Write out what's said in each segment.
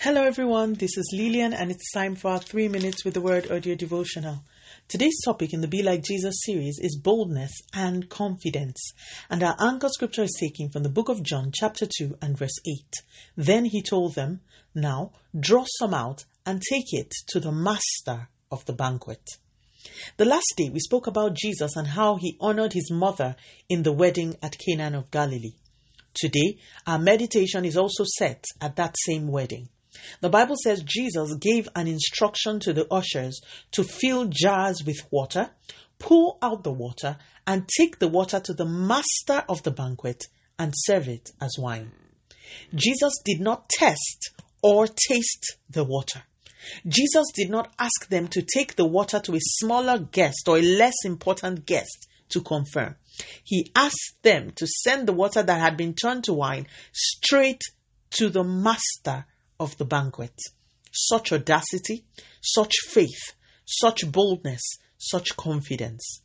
Hello, everyone. This is Lillian, and it's time for our three minutes with the word audio devotional. Today's topic in the Be Like Jesus series is boldness and confidence, and our anchor scripture is taken from the book of John, chapter 2, and verse 8. Then he told them, Now draw some out and take it to the master of the banquet. The last day we spoke about Jesus and how he honored his mother in the wedding at Cana of Galilee. Today, our meditation is also set at that same wedding. The Bible says Jesus gave an instruction to the ushers to fill jars with water, pour out the water, and take the water to the master of the banquet and serve it as wine. Jesus did not test or taste the water. Jesus did not ask them to take the water to a smaller guest or a less important guest to confirm. He asked them to send the water that had been turned to wine straight to the master of the banquet. Such audacity, such faith, such boldness, such confidence.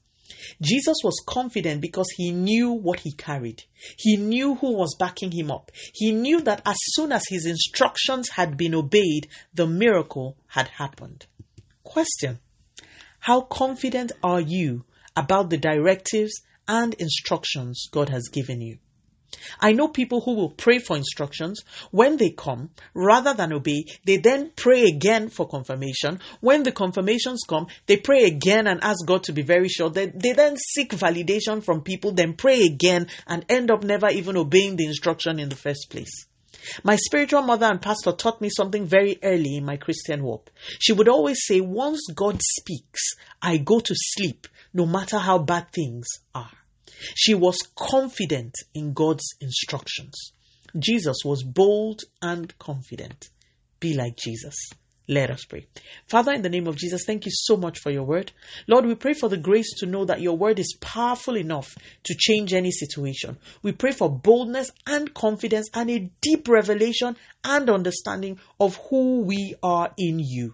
Jesus was confident because he knew what he carried. He knew who was backing him up. He knew that as soon as his instructions had been obeyed, the miracle had happened. Question How confident are you about the directives and instructions God has given you? I know people who will pray for instructions. When they come, rather than obey, they then pray again for confirmation. When the confirmations come, they pray again and ask God to be very sure. They, they then seek validation from people, then pray again and end up never even obeying the instruction in the first place. My spiritual mother and pastor taught me something very early in my Christian walk. She would always say, Once God speaks, I go to sleep, no matter how bad things are. She was confident in God's instructions. Jesus was bold and confident. Be like Jesus. Let us pray. Father, in the name of Jesus, thank you so much for your word. Lord, we pray for the grace to know that your word is powerful enough to change any situation. We pray for boldness and confidence and a deep revelation and understanding of who we are in you.